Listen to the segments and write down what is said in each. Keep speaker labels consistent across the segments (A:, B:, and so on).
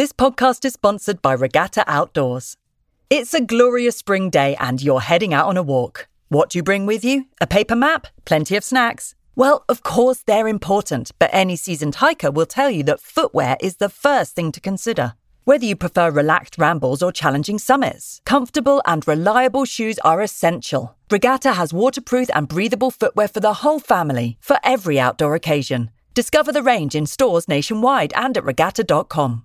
A: This podcast is sponsored by Regatta Outdoors. It's a glorious spring day and you're heading out on a walk. What do you bring with you? A paper map? Plenty of snacks? Well, of course, they're important, but any seasoned hiker will tell you that footwear is the first thing to consider. Whether you prefer relaxed rambles or challenging summits, comfortable and reliable shoes are essential. Regatta has waterproof and breathable footwear for the whole family, for every outdoor occasion. Discover the range in stores nationwide and at regatta.com.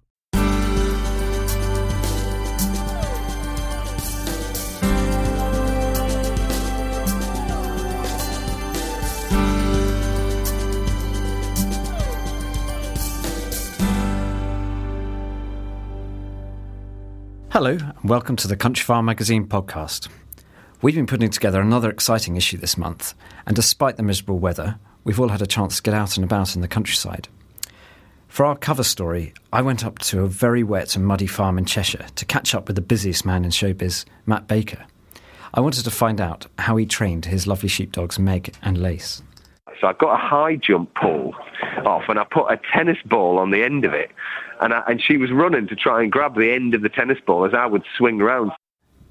B: Hello, and welcome to the Countryfile Magazine podcast. We've been putting together another exciting issue this month, and despite the miserable weather, we've all had a chance to get out and about in the countryside. For our cover story, I went up to a very wet and muddy farm in Cheshire to catch up with the busiest man in showbiz, Matt Baker. I wanted to find out how he trained his lovely sheepdogs Meg and Lace.
C: So I got a high jump pole off and I put a tennis ball on the end of it. And, I, and she was running to try and grab the end of the tennis ball as I would swing around.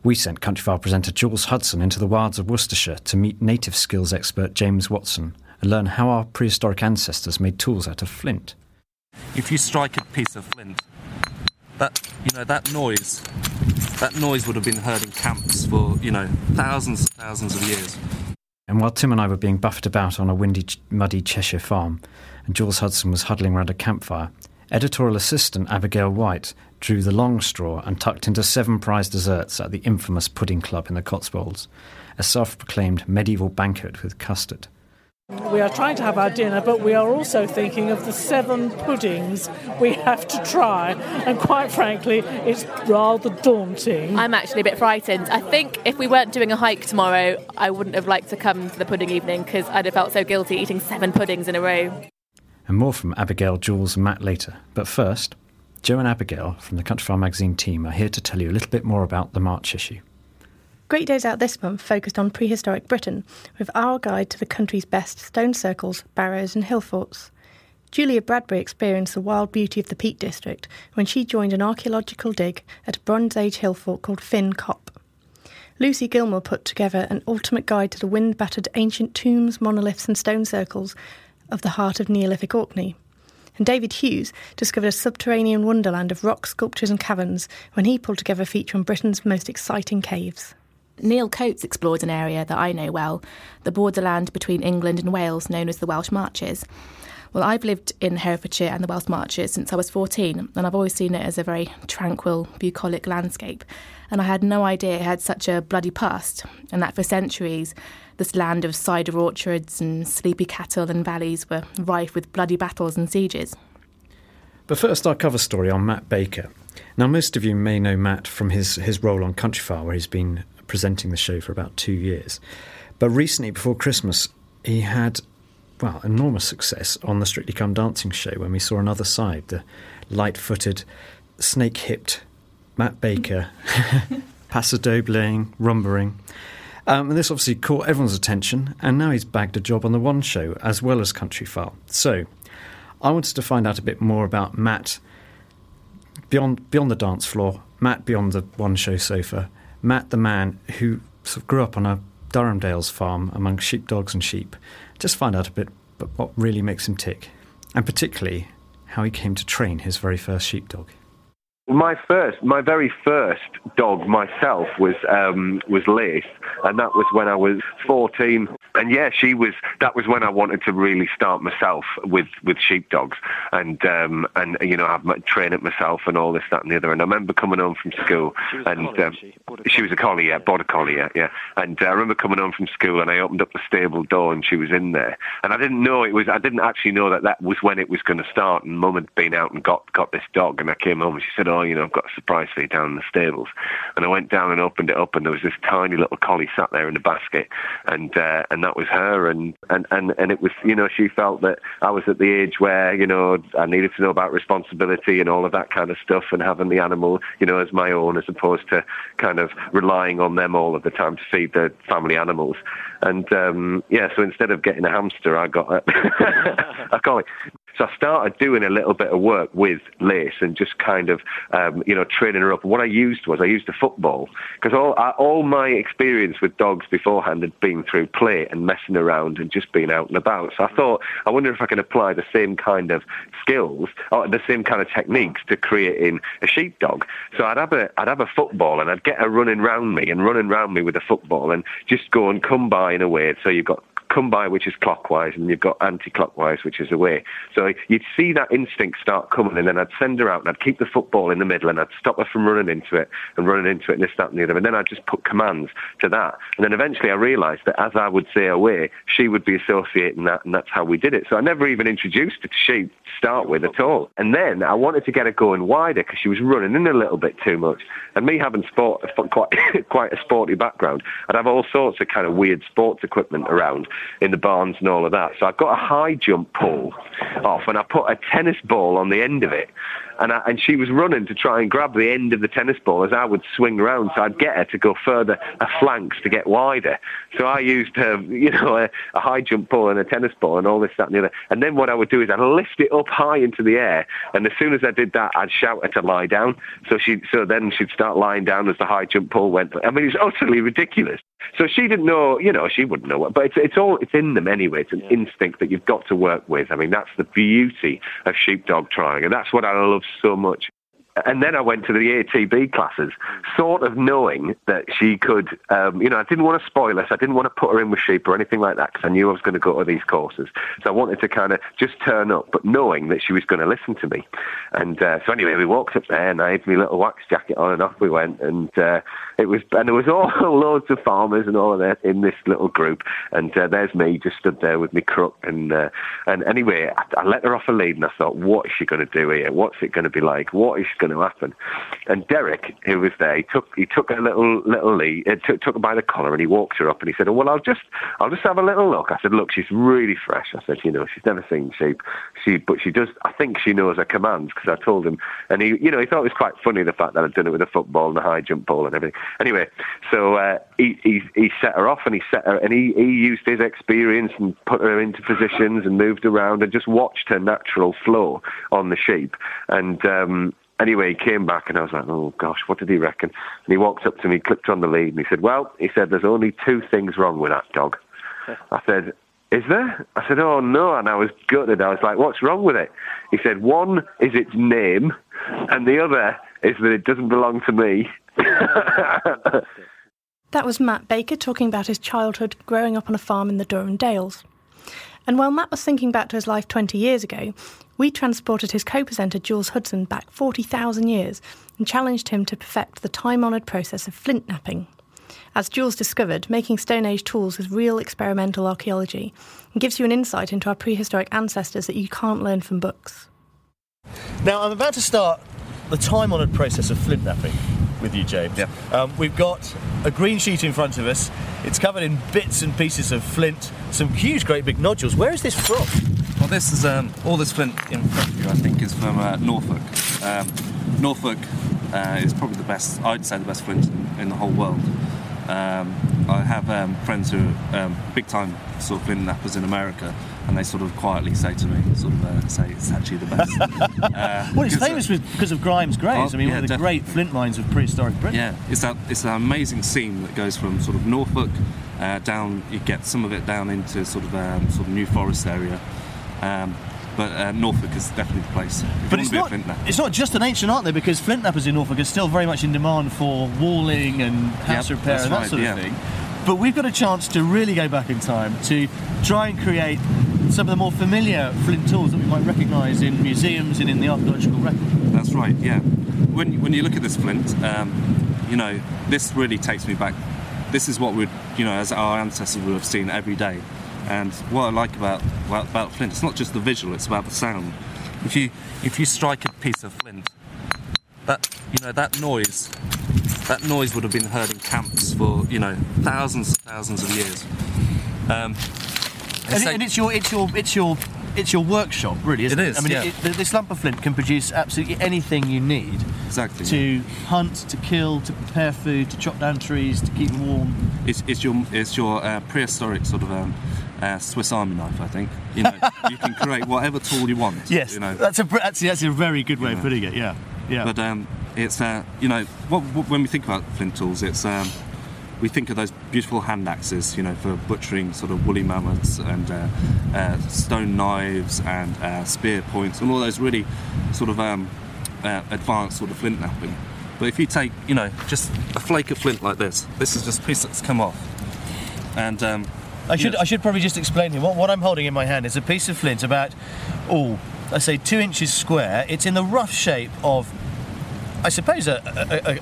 B: We sent Countryfile presenter Jules Hudson into the wilds of Worcestershire to meet native skills expert James Watson and learn how our prehistoric ancestors made tools out of flint.
D: If you strike a piece of flint, that you know that noise, that noise would have been heard in camps for you know thousands and thousands of years.
B: And while Tim and I were being buffeted about on a windy, muddy Cheshire farm, and Jules Hudson was huddling round a campfire, editorial assistant Abigail Whyte drew the long straw and tucked into seven prize desserts at the infamous Pudding Club in the Cotswolds, a self proclaimed medieval banquet with custard.
E: We are trying to have our dinner, but we are also thinking of the seven puddings we have to try, and quite frankly, it's rather daunting.
F: I'm actually a bit frightened. I think if we weren't doing a hike tomorrow, I wouldn't have liked to come to the pudding evening because I'd have felt so guilty eating seven puddings in a row.
B: And more from Abigail, Jules, and Matt later. But first, Joe and Abigail from the Countryfile magazine team are here to tell you a little bit more about the March issue.
G: Great Days Out this month focused on prehistoric Britain with our guide to the country's best stone circles, barrows, and hill forts. Julia Bradbury experienced the wild beauty of the Peak District when she joined an archaeological dig at a Bronze Age hill fort called Fin Cop. Lucy Gilmore put together an ultimate guide to the wind battered ancient tombs, monoliths, and stone circles of the heart of Neolithic Orkney. And David Hughes discovered a subterranean wonderland of rock sculptures and caverns when he pulled together a feature on Britain's most exciting caves.
F: Neil Coates explored an area that I know well, the borderland between England and Wales, known as the Welsh Marches. Well, I've lived in Herefordshire and the Welsh Marches since I was 14, and I've always seen it as a very tranquil, bucolic landscape. And I had no idea it had such a bloody past, and that for centuries This land of cider orchards and sleepy cattle and valleys were rife with bloody battles and sieges.
B: But first, our cover story on Matt Baker. Now, most of you may know Matt from his, his role on Countryfile, where he's been presenting the show for about two years. But recently, before Christmas, he had, well, enormous success on the Strictly Come Dancing show when we saw another side the light footed, snake hipped Matt Baker, paso dobling, rumbering. Um, and this obviously caught everyone's attention, and now he's bagged a job on the One Show as well as Countryfile. So, I wanted to find out a bit more about Matt beyond beyond the dance floor, Matt beyond the One Show sofa, Matt the man who sort of grew up on a Durham Dales farm among sheepdogs and sheep. Just find out a bit about what really makes him tick, and particularly how he came to train his very first sheepdog.
C: My first, my very first dog myself was um, was Lace, and that was when I was 14. And yeah, she was. That was when I wanted to really start myself with with sheepdogs, and um, and you know, have my, train it myself and all this, that, and the other. And I remember coming home from school, and collie, um, she? she? was a collie, yeah, border collie, yeah, yeah. And uh, I remember coming home from school, and I opened up the stable door, and she was in there, and I didn't know it was. I didn't actually know that that was when it was going to start. And Mum had been out and got got this dog, and I came home, and she said, "Oh, you know, I've got a surprise for you down in the stables. And I went down and opened it up, and there was this tiny little collie sat there in the basket, and uh, and that was her. And, and and and it was, you know, she felt that I was at the age where, you know, I needed to know about responsibility and all of that kind of stuff, and having the animal, you know, as my own, as opposed to kind of relying on them all of the time to feed the family animals. And um, yeah, so instead of getting a hamster, I got a, a collie. So I started doing a little bit of work with Lace and just kind of, um, you know, training her up. What I used was I used a football because all all my experience with dogs beforehand had been through play and messing around and just being out and about. So I thought, I wonder if I can apply the same kind of skills or the same kind of techniques to creating a sheepdog. So I'd have a I'd have a football and I'd get her running round me and running round me with a football and just go and come by in a way. So you've got come by, which is clockwise, and you've got anti-clockwise, which is away. So you'd see that instinct start coming, and then I'd send her out, and I'd keep the football in the middle, and I'd stop her from running into it and running into it, and this, that, and the other. And then I'd just put commands to that. And then eventually I realised that as I would say away, she would be associating that, and that's how we did it. So I never even introduced her to to start with at all. And then I wanted to get her going wider because she was running in a little bit too much. And me having sport, quite, quite a sporty background, I'd have all sorts of kind of weird sports equipment around in the barns and all of that. So I got a high jump pole off and I put a tennis ball on the end of it and I, and she was running to try and grab the end of the tennis ball as I would swing around, so I'd get her to go further her flanks to get wider. So I used her, you know, a, a high jump ball and a tennis ball and all this, that, and the other. And then what I would do is I'd lift it up high into the air, and as soon as I did that, I'd shout her to lie down. So she, so then she'd start lying down as the high jump pole went. I mean, it's utterly ridiculous. So she didn't know, you know, she wouldn't know what, but it's, it's all, it's in them anyway. It's an yeah. instinct that you've got to work with. I mean, that's the beauty of sheepdog trying, and that's what I love so much and then I went to the ATB classes, sort of knowing that she could, um, you know, I didn't want to spoil us. I didn't want to put her in with sheep or anything like that because I knew I was going to go to these courses. So I wanted to kind of just turn up, but knowing that she was going to listen to me. And uh, so anyway, we walked up there and I had my little wax jacket on and off we went. And uh, it was, and there was all loads of farmers and all of that in this little group. And uh, there's me just stood there with my crook. And, uh, and anyway, I, I let her off a lead and I thought, what is she going to do here? What's it going to be like? What is she going to happen. And Derek, who was there, he took he took a little little lead, uh, took, took her by the collar and he walked her up and he said, oh, "Well, I'll just I'll just have a little look." I said, "Look, she's really fresh." I said, "You know, she's never seen sheep, she but she does. I think she knows her commands because I told him." And he, you know, he thought it was quite funny the fact that I'd done it with a football and a high jump ball and everything. Anyway, so uh, he, he he set her off and he set her and he he used his experience and put her into positions and moved around and just watched her natural flow on the sheep and. um anyway, he came back and I was like, oh gosh, what did he reckon? And he walked up to me, clicked on the lead, and he said, well, he said, there's only two things wrong with that dog. I said, is there? I said, oh no, and I was gutted. I was like, what's wrong with it? He said, one is its name, and the other is that it doesn't belong to me.
G: that was Matt Baker talking about his childhood growing up on a farm in the Durham Dales. And while Matt was thinking back to his life 20 years ago, we transported his co presenter Jules Hudson back 40,000 years and challenged him to perfect the time honoured process of flint knapping. As Jules discovered, making Stone Age tools is real experimental archaeology and gives you an insight into our prehistoric ancestors that you can't learn from books.
H: Now, I'm about to start the time honoured process of flint knapping with you, James.
D: Yeah.
H: Um, we've got a green sheet in front of us. It's covered in bits and pieces of flint, some huge, great big nodules. Where is this from?
D: Well, this is um, all this flint in front of you. I think is from uh, Norfolk. Um, Norfolk uh, is probably the best. I'd say the best flint in, in the whole world. Um, I have um, friends who are um, big time sort of flint knappers in America, and they sort of quietly say to me, sort of uh, say it's actually the best. uh,
H: Well, it's
D: uh,
H: famous because of Grime's Graves.
D: Oh,
H: I mean,
D: yeah,
H: one of the
D: definitely.
H: great flint mines of prehistoric Britain.
D: Yeah, it's that it's an amazing seam that goes from sort of Norfolk uh, down. You get some of it down into sort of um, sort of New Forest area, um, but uh, Norfolk is definitely the place. If
H: But it's not, it's not just an ancient, aren't they? Because flint knappers in Norfolk are still very much in demand for walling and house
D: Yep,
H: repair and that
D: right,
H: sort of
D: yeah.
H: thing. But we've got a chance to really go back in time to try and create some of the more familiar flint tools that we might recognise in museums and in the archaeological record.
D: That's right. Yeah. When when you look at this flint, um, you know this really takes me back. This is what would you know as our ancestors would have seen every day. And what I like about about, about flint, it's not just the visual; it's about the sound. If you if you strike a piece of flint, that you know that noise, that noise would have been heard in camps for you know thousands and thousands of years. Um,
H: And,
D: so-
H: it, and it's your, it's your, it's your, it's your workshop, really. Isn't
D: It
H: it,
D: is,
H: I mean,
D: yeah.
H: it, it, this lump of flint can produce absolutely anything you need
D: exactly.
H: to hunt, to kill, to prepare food, to chop down trees, to keep them warm.
D: It's, it's your it's your uh, prehistoric sort of um, uh, Swiss Army knife. I think you know you can create whatever tool you want.
H: Yes,
D: you know.
H: that's a actually that's a very good way of putting it. Yeah, yeah.
D: But um, it's uh, you know what, what, when we think about flint tools, it's um, we think of those beautiful hand axes, you know, for butchering sort of woolly mammoths and uh, uh, stone knives and uh, spear points and all those really sort of um, uh, advanced sort of flint knapping. But if you take, you know, just a flake of flint like this, this is just a piece that's come off, and um,
H: I should
D: Yes.
H: I should probably just explain here. What, what I'm holding in my hand is a piece of flint about, oh, I say two inches square. It's in the rough shape of, I suppose, a,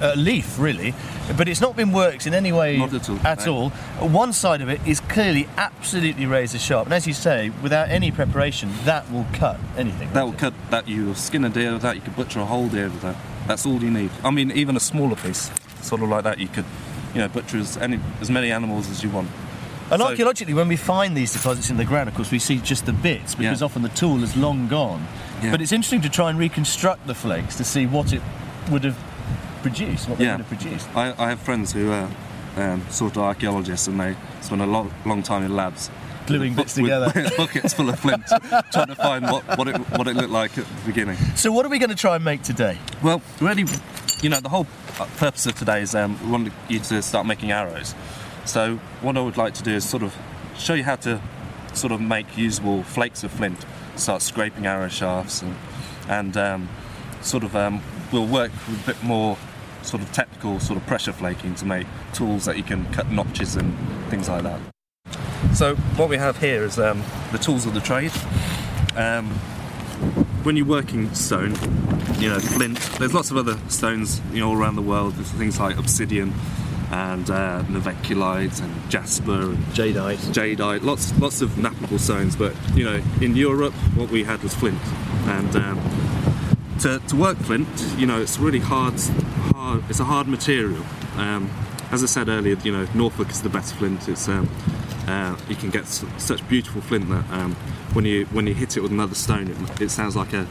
H: a, a, leaf, really, but it's not been worked in any way
D: Not at all,
H: At
D: no.
H: all. One side of it is clearly absolutely razor sharp, and as you say, without any preparation, that will cut anything.
D: That will cut that you skin a deer with that. You could butcher a whole deer with that. That's all you need. I mean, even a smaller piece, sort of like that, you could, you know, butcher as any as many animals as you want.
H: And
D: So-
H: archaeologically, when we find these deposits in the ground, of course, we see just the bits because
D: Yeah.
H: often the tool is long gone.
D: Yeah.
H: But it's interesting to try and reconstruct the flakes to see what it would have produced, what they
D: Yeah.
H: would have produced.
D: I, I have friends who are um, sort of archaeologists, and they spend a long, long time in labs.
H: Gluing bits
D: bu- with
H: together.
D: buckets full of flint, trying to find what, what it what it looked like at the beginning.
H: So, what are we going to try and make today?
D: Well, really, you know, the whole uh, purpose of today is um, we want you to start making arrows. So, what I would like to do is sort of show you how to sort of make usable flakes of flint, start scraping arrow shafts, and, and um, sort of um, we'll work with a bit more sort of technical sort of pressure flaking to make tools that you can cut notches and things like that. So, what we have here is um, the tools of the trade. Um, when you're working stone, you know, flint, there's lots of other stones, you know, all around the world. There's things like obsidian and uh, novaculite and jasper and
H: Jadeite.
D: jadeite, lots lots of knappable stones. But you know, in Europe, what we had was flint, and um, to, to work flint, you know, it's really hard. Hard. It's a hard material. Um, as I said earlier, you know, Norfolk is the best flint. It's um, uh, you can get s- such beautiful flint that um, when you when you hit it with another stone, it, it sounds like a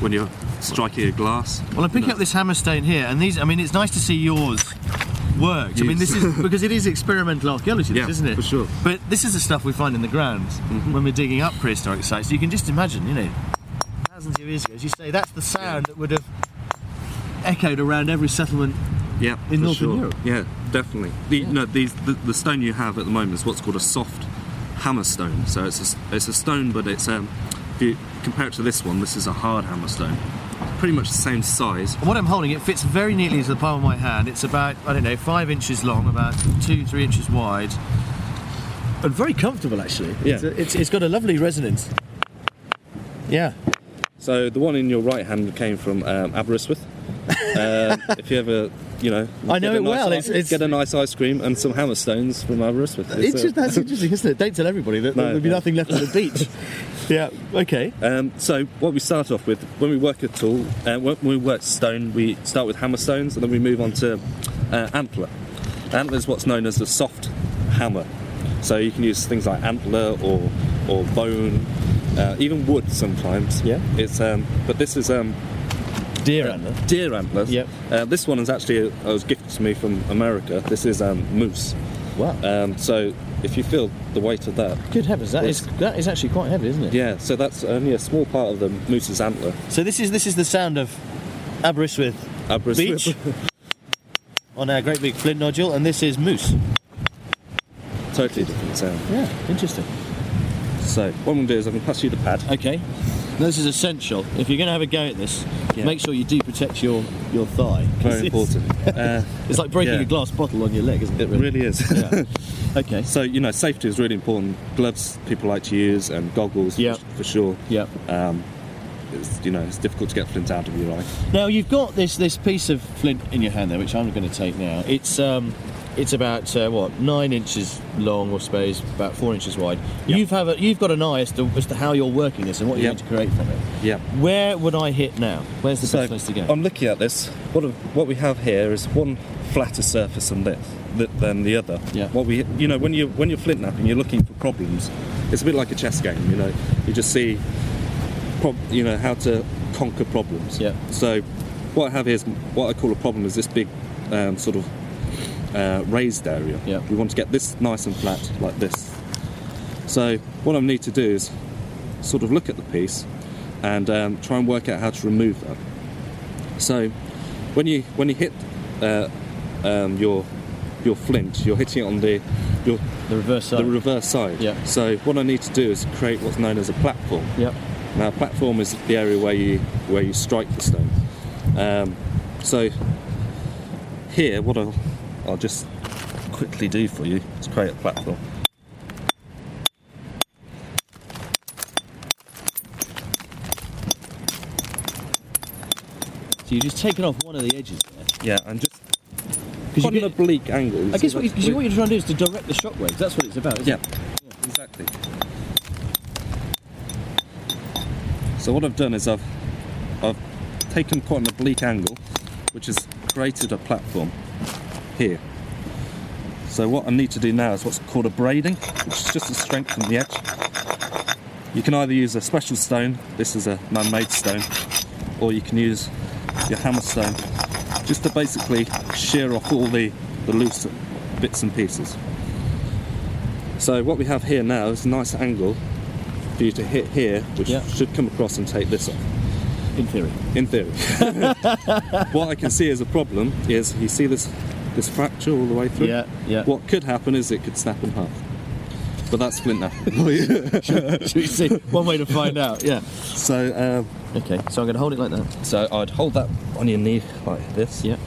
D: when you're striking a glass.
H: Well, I'm picking up this hammer stone here, and these, I mean, it's nice to see yours worked. I mean, this is because it is experimental archaeology,
D: Yeah,
H: isn't it?
D: for sure. Mm-hmm.
H: But this is the stuff we find in the ground when we're digging up prehistoric sites. You can just imagine, you know, thousands of years ago, as you say, that's the sound that would have echoed around every settlement
D: Yeah,
H: in Northern
D: sure.
H: Europe.
D: Yeah, definitely. The, No, these the, the stone you have at the moment is what's called a soft hammer stone. So it's a, s- it's a stone, but it's um, if you compare it to this one, this is a hard hammer stone. Pretty much the same size.
H: What I'm holding, it fits very neatly into the palm of my hand. It's about, I don't know, five inches long, about two, three inches wide. And very comfortable, actually.
D: Yeah.
H: It's, a- it's, it's got a lovely resonance. Yeah.
D: So the one in your right hand came from um, Aberystwyth. Uh, if you ever, you know,
H: I know
D: get a
H: it
D: nice
H: well, it's- it's-
D: get a nice ice cream and some Hammerstones from Aberystwyth. It's,
H: It's
D: uh,
H: that's interesting, isn't it? Don't tell everybody that
D: No,
H: there'll be
D: no.
H: nothing left on the beach. yeah. Okay.
D: Um, so what we start off with when we work a tool, uh, when we work stone, we start with hammerstones and then we move on to uh, antler. Antler is what's known as a soft hammer. So you can use things like antler or or bone, uh, even wood sometimes.
H: Yeah.
D: It's um, but this is um,
H: Deer antler.
D: deer antlers.
H: Yep.
D: Uh, this one is actually uh, was gifted to me from America. This is um, moose.
H: Wow.
D: Um, so if you feel the weight of that,
H: Good heavens, that is that is actually quite heavy, isn't it?
D: yeah. So that's only a small part of the moose's antler.
H: So this is this is the sound of Aberystwyth
D: Aberystwyth.
H: Beach on our great big flint nodule, and this is moose.
D: totally different sound.
H: Yeah, interesting.
D: So what I'm going to do is I'm going to pass you the pad.
H: Okay. Now, this is essential. If you're going to have a go at this,
D: Yeah.
H: make sure you do protect your your thigh.
D: Very
H: it's-
D: important. Uh,
H: It's like breaking
D: Yeah.
H: a glass bottle on your leg, isn't it?
D: it really is.
H: Yeah. Okay.
D: so you know, safety is really important. Gloves people like to use and goggles
H: Yeah.
D: for, for sure.
H: Yeah.
D: Um, it's, you know, it's difficult to get flint out of your eye.
H: Now you've got this this piece of flint in your hand there, which I'm going to take now. It's um, it's about uh, what nine inches long, or suppose about four inches wide.
D: Yep.
H: You've have a, you've got an eye as to, as to how you're working this and what you're
D: Yep.
H: going to create from it.
D: Yeah.
H: Where would I hit now? Where's the
D: So
H: best place to go?
D: I'm looking at this. What what we have here is one flatter surface than this than the other.
H: Yeah.
D: What we you know when you when you're flint knapping, you're looking for problems. It's a bit like a chess game. You know, you just see, prob- you know, how to conquer problems.
H: Yeah.
D: So what I have here is what I call a problem is this big um, sort of uh, raised area.
H: Yeah.
D: We want to get this nice and flat like this. So what I need to do is sort of look at the piece and um, try and work out how to remove that. So when you when you hit uh, um, your your flint, you're hitting it on the your
H: the reverse side.
D: the reverse side.
H: Yeah.
D: So what I need to do is create what's known as a platform.
H: Yep.
D: Now, platform is the area where you where you strike the stone. Um, so here, what I'll I'll just quickly do for you is create a platform.
H: So you've just taken off one of the edges there.
D: Yeah, and just
H: Because
D: on an oblique angle. you
H: I guess what, you, you, what you're trying to do is to direct the shockwaves. That's what it's about. Isn't
D: Yeah,
H: it?
D: exactly. So what I've done is I've I've taken quite an oblique angle, which has created a platform here. So what I need to do now is what's called abrading, which is just to strengthen the edge. You can either use a special stone, this is a man-made stone, or you can use your hammer stone, just to basically shear off all the, the loose bits and pieces. So what we have here now is a nice angle for you to hit here, which
H: Yeah.
D: should come across and take this off.
H: In theory.
D: In theory. what I can see as a problem is you see this this fracture all the way through.
H: Yeah, yeah.
D: What could happen is it could snap in half. But that's flint now.
H: Should we see? One way to find out. Yeah.
D: so um,
H: Okay. So I'm going to hold it like that.
D: so I'd hold that on your knee like this.
H: Yeah.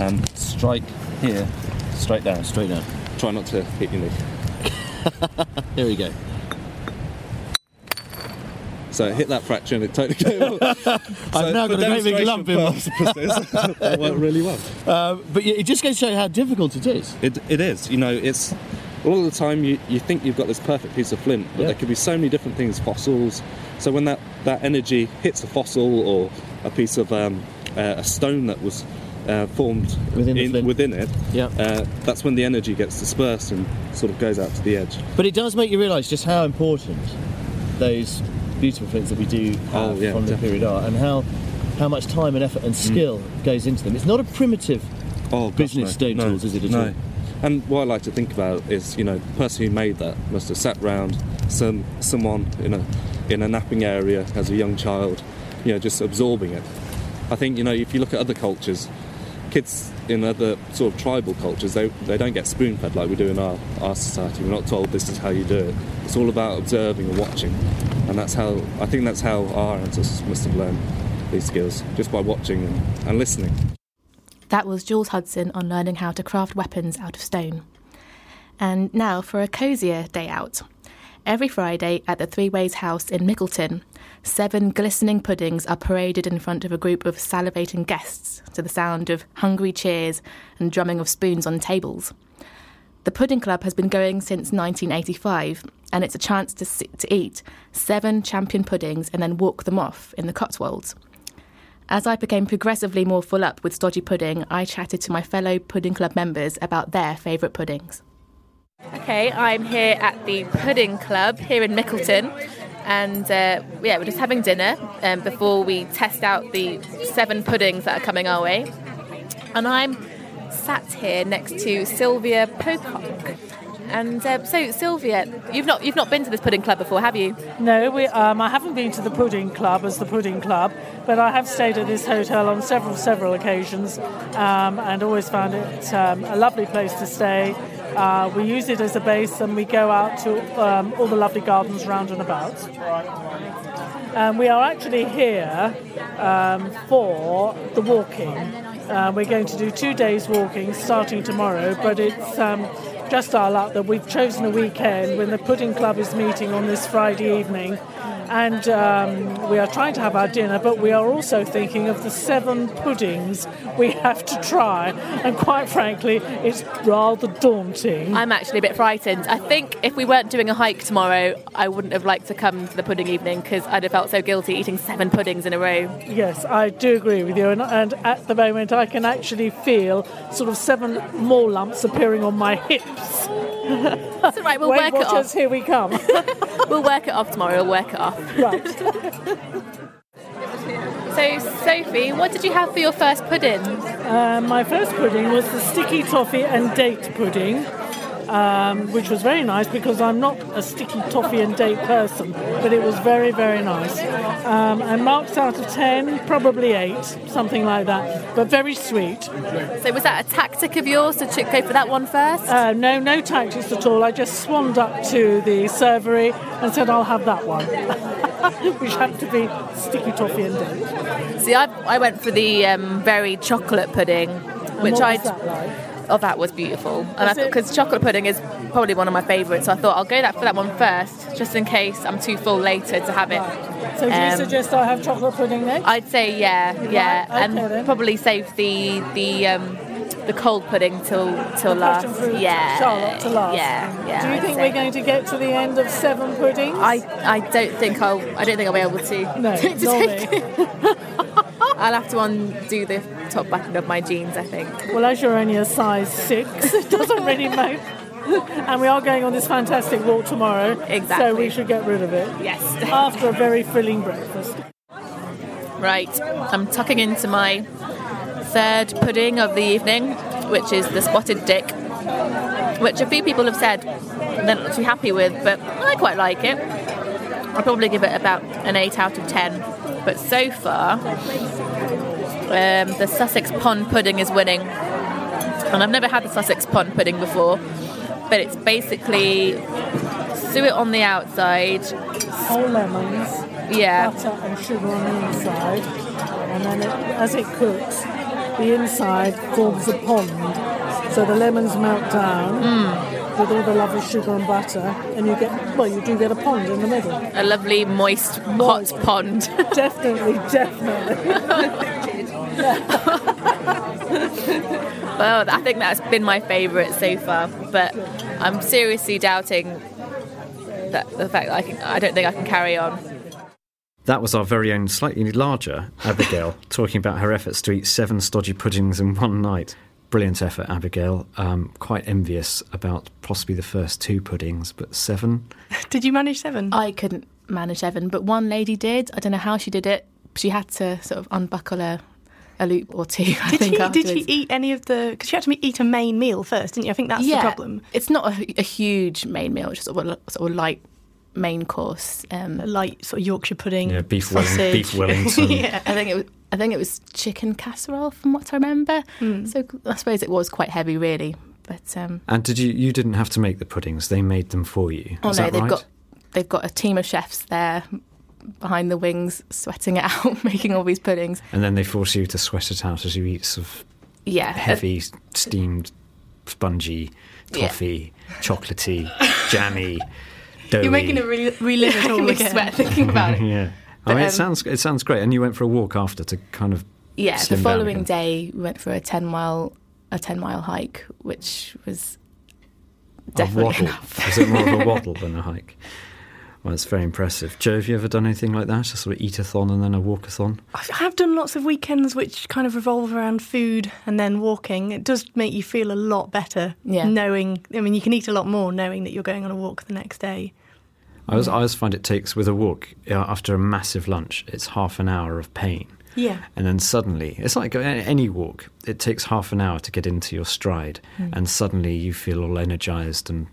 D: And strike here, straight down.
H: Straight down.
D: Try not to hit your knee.
H: Here we go.
D: So it hit that fracture and it totally came off.
H: I've now got a great big lump in my-
D: that worked really well.
H: Um, but it just goes to show you how difficult it is.
D: It, it is. You know, it's a lot of the time you, you think you've got this perfect piece of flint, but
H: Yeah.
D: there could be so many different things, fossils. So when that, that energy hits a fossil or a piece of um, uh, a stone that was uh, formed
H: Within
D: in- within it,
H: Yeah.
D: uh, that's when the energy gets dispersed and sort of goes out to the edge.
H: But it does make you realise just how important those beautiful flints that we do
D: Oh, yeah,
H: from the
D: definitely.
H: period are, and how how much time and effort and mm. skill goes into them. It's not a primitive.
D: Oh, gosh,
H: Business
D: no,
H: stone
D: no,
H: tools, is it at
D: no.
H: all?
D: And what I like to think about is, you know, the person who made that must have sat round some someone in a in a knapping area as a young child, you know, just absorbing it. I think, you know, if you look at other cultures, kids in other sort of tribal cultures, they, they don't get spoon fed like we do in our, our society. We're not told this is how you do it. It's all about observing and watching. And that's how, I think that's how our ancestors must have learned these skills, just by watching and, and listening.
F: That was Jules Hudson on learning how to craft weapons out of stone. And now for a cosier day out.
I: Every Friday at the Three Ways House in Mickleton, seven glistening puddings are paraded in front of a group of salivating guests to the sound of hungry cheers and drumming of spoons on tables. The Pudding Club has been going since 1985, and it's a chance to, sit, to eat seven champion puddings and then walk them off in the Cotswolds. As I became progressively more full up with stodgy pudding, I chatted to my fellow Pudding Club members about their favourite puddings. Okay, I'm here at the Pudding Club here in Mickleton, and uh, yeah, we're just having dinner um, before we test out the seven puddings that are coming our way. And I'm sat here next to Sylvia Pocock. And uh, so, Sylvia, you've not you've not been to this pudding club before, have you?
E: No, we, um, I haven't been to the pudding club as the pudding club, but I have stayed at this hotel on several several occasions, um, and always found it um, a lovely place to stay. Uh, we use it as a base, and we go out to um, all the lovely gardens round and about. Um, we are actually here um, for the walking. Uh, we're going to do two days walking starting tomorrow, but it's um, just our luck that we've chosen a weekend when the Pudding Club is meeting on this Friday evening. And um, we are trying to have our dinner, but we are also thinking of the seven puddings we have to try. And quite frankly, it's rather daunting.
I: I'm actually a bit frightened. I think if we weren't doing a hike tomorrow, I wouldn't have liked to come to the pudding evening because I'd have felt so guilty eating seven puddings in a row.
E: Yes, I do agree with you. And, and at the moment, I can actually feel sort of seven more lumps appearing on my hips.
I: That's all right, we'll
E: Weight
I: work it off.
E: here we come.
I: We'll work it off tomorrow, we'll work it off.
E: Right.
I: So, Sophie, what did you have for your first pudding?
E: Uh, my first pudding was the sticky toffee and date pudding, um, which was very nice because I'm not a sticky toffee and date person, but it was very, very nice. Um, and marks out of 10, probably 8, something like that, but very sweet.
I: So, was that a tactic of yours to ch- go for that one first?
E: Uh, no, no tactics at all. I just swanned up to the servery and said, I'll have that one, which happened to be sticky toffee and date.
I: See, I, I went for the um, very chocolate pudding, which I
E: like?
I: Oh, that was beautiful. And because chocolate pudding is probably one of my favourites, so I thought I'll go that for that one first, just in case I'm too full later to have it.
E: So do you
I: Um,
E: suggest I have chocolate pudding next?
I: I'd say yeah, yeah,
E: Right,
I: and
E: then.
I: probably save the the um, the cold pudding till till last. Yeah,
E: Charlotte to last.
I: Yeah, yeah.
E: Do you think we're going to get to the end of seven puddings?
I: I, I don't think I'll I don't think I'll be able to.
E: No,
I: to
E: nor
I: take
E: me.
I: it. I'll have to undo the top button of my jeans. I think.
E: Well, as you're only a size six, it doesn't really matter. And we are going on this fantastic walk tomorrow. So we should get rid of it.
I: Yes.
E: After a very filling breakfast.
I: Right, I'm tucking into my third pudding of the evening, which is the spotted dick, which a few people have said they're not too happy with, but I quite like it. I'll probably give it about an 8 out of 10. But so far, um, the Sussex Pond pudding is winning. And I've never had the Sussex Pond pudding before, but it's basically suet on the outside,
E: Whole lemons,
I: yeah,
E: butter and sugar on the inside. And then it, as it cooks, the inside forms a pond. So the lemons melt down
I: Hmm.
E: with all the lovely sugar and butter. And you get, well, you do get a pond in the middle.
I: a lovely moist hot pond.
E: Definitely, definitely.
I: Well, I think that's been my favourite so far, but I'm seriously doubting that the fact that I can. I don't think I can carry on.
B: That was our very own, slightly larger Abigail talking about her efforts to eat seven stodgy puddings in one night. Brilliant effort, Abigail. Um, quite envious about possibly the first two puddings, but seven?
G: Did you manage seven?
I: I couldn't manage seven, but one lady did. I don't know how she did it. She had to sort of unbuckle a, a loop or two. I
G: Did
I: think
G: she, did
I: afterwards.
G: eat any of the? Because you had to eat a main meal first, didn't you? I think that's
I: yeah,
G: the problem.
I: It's not a, a huge main meal. It's just sort of a, sort of light main course. Um,
G: A light sort of Yorkshire pudding.
B: Yeah, beef Welling-
G: sausage.
B: beef Wellington.
G: yeah.
I: I think it was. I think it was chicken casserole, from what I remember.
G: Hmm.
I: So I suppose it was quite heavy, really. But um,
B: And did you? You didn't have to make the puddings; they made them for you.
I: Oh
B: Is
I: no,
B: that
I: they've
B: right?
I: got they've got a team of chefs there behind the wings, sweating it out, making all these puddings.
B: And then they force you to sweat it out as you eat sort of
I: Yeah,
B: heavy, steamed, spongy,
I: Yeah.
B: toffee, chocolatey, jammy. doughy.
G: You're making it re- relive it all
F: Making
G: again.
F: sweat thinking about it.
B: yeah.
F: But,
B: I mean,
F: um,
B: it sounds it sounds great. And you went for a walk after to kind of
F: Yeah, the
B: slim down
F: following
B: again.
F: day we went for a ten mile a ten mile hike, which was
B: a
F: definitely
B: waddle.
F: enough.
B: Was it more of a waddle than a hike? Well, it's very impressive. Joe, have you ever done anything like that? A sort of eat-a-thon and then a walk-a-thon?
G: I have done lots of weekends which kind of revolve around food and then walking. It does make you feel a lot better
F: Yeah.
G: knowing, I mean, you can eat a lot more knowing that you're going on a walk the next day.
B: I always, I always find it takes, with a walk, uh, after a massive lunch, it's half an hour of pain.
G: Yeah.
B: And then suddenly, it's like any walk, it takes half an hour to get into your stride.
G: Hmm.
B: And suddenly you feel all energized. And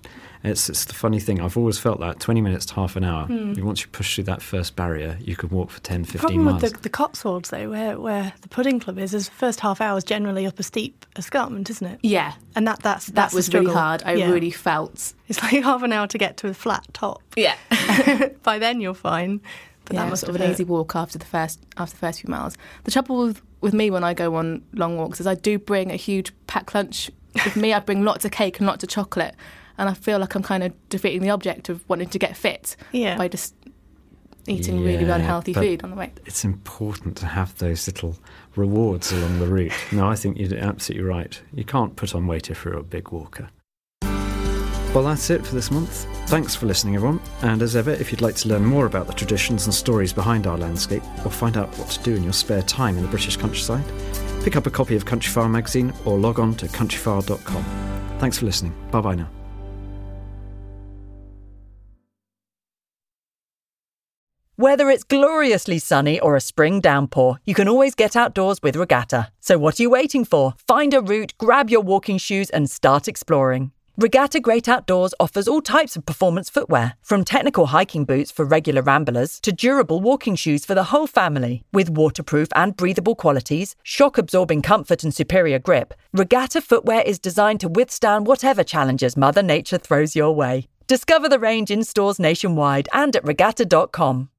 B: it's, it's the funny thing, I've always felt that 20 minutes to half an hour,
G: Hmm.
B: once you push through that first barrier, you can walk for 10, 15
G: problem
B: miles.
G: with the, the Cotswolds, though, where, where the pudding club is, is the first half hour is generally up a steep escarpment, isn't it?
F: Yeah,
G: And that that's
F: that
G: that's the
F: was really hard. I
G: Yeah.
F: really felt
G: It's like half an hour to get to a flat top.
F: yeah.
G: By then you're fine. But
F: yeah,
G: that must
F: sort
G: have
F: of an easy walk after the first after the first few miles. The trouble with, with me when I go on long walks is I do bring a huge packed lunch with me. I bring lots of cake and lots of chocolate, and I feel like I'm kind of defeating the object of wanting to get fit
G: Yeah.
F: by just eating really unhealthy food on the way.
B: It's important to have those little rewards along the route. No, I think you're absolutely right. You can't put on weight if you're a big walker. Well, that's it for this month. Thanks for listening, everyone. And as ever, if you'd like to learn more about the traditions and stories behind our landscape, or find out what to do in your spare time in the British countryside, pick up a copy of Countryfile magazine or log on to countryfile.com. Thanks for listening. Bye bye now.
A: Whether it's gloriously sunny or a spring downpour, you can always get outdoors with Regatta. So what are you waiting for? Find a route, grab your walking shoes, and start exploring. Regatta Great Outdoors offers all types of performance footwear, from technical hiking boots for regular ramblers to durable walking shoes for the whole family. With waterproof and breathable qualities, shock absorbing comfort, and superior grip, Regatta footwear is designed to withstand whatever challenges Mother Nature throws your way. Discover the range in stores nationwide and at regatta.com.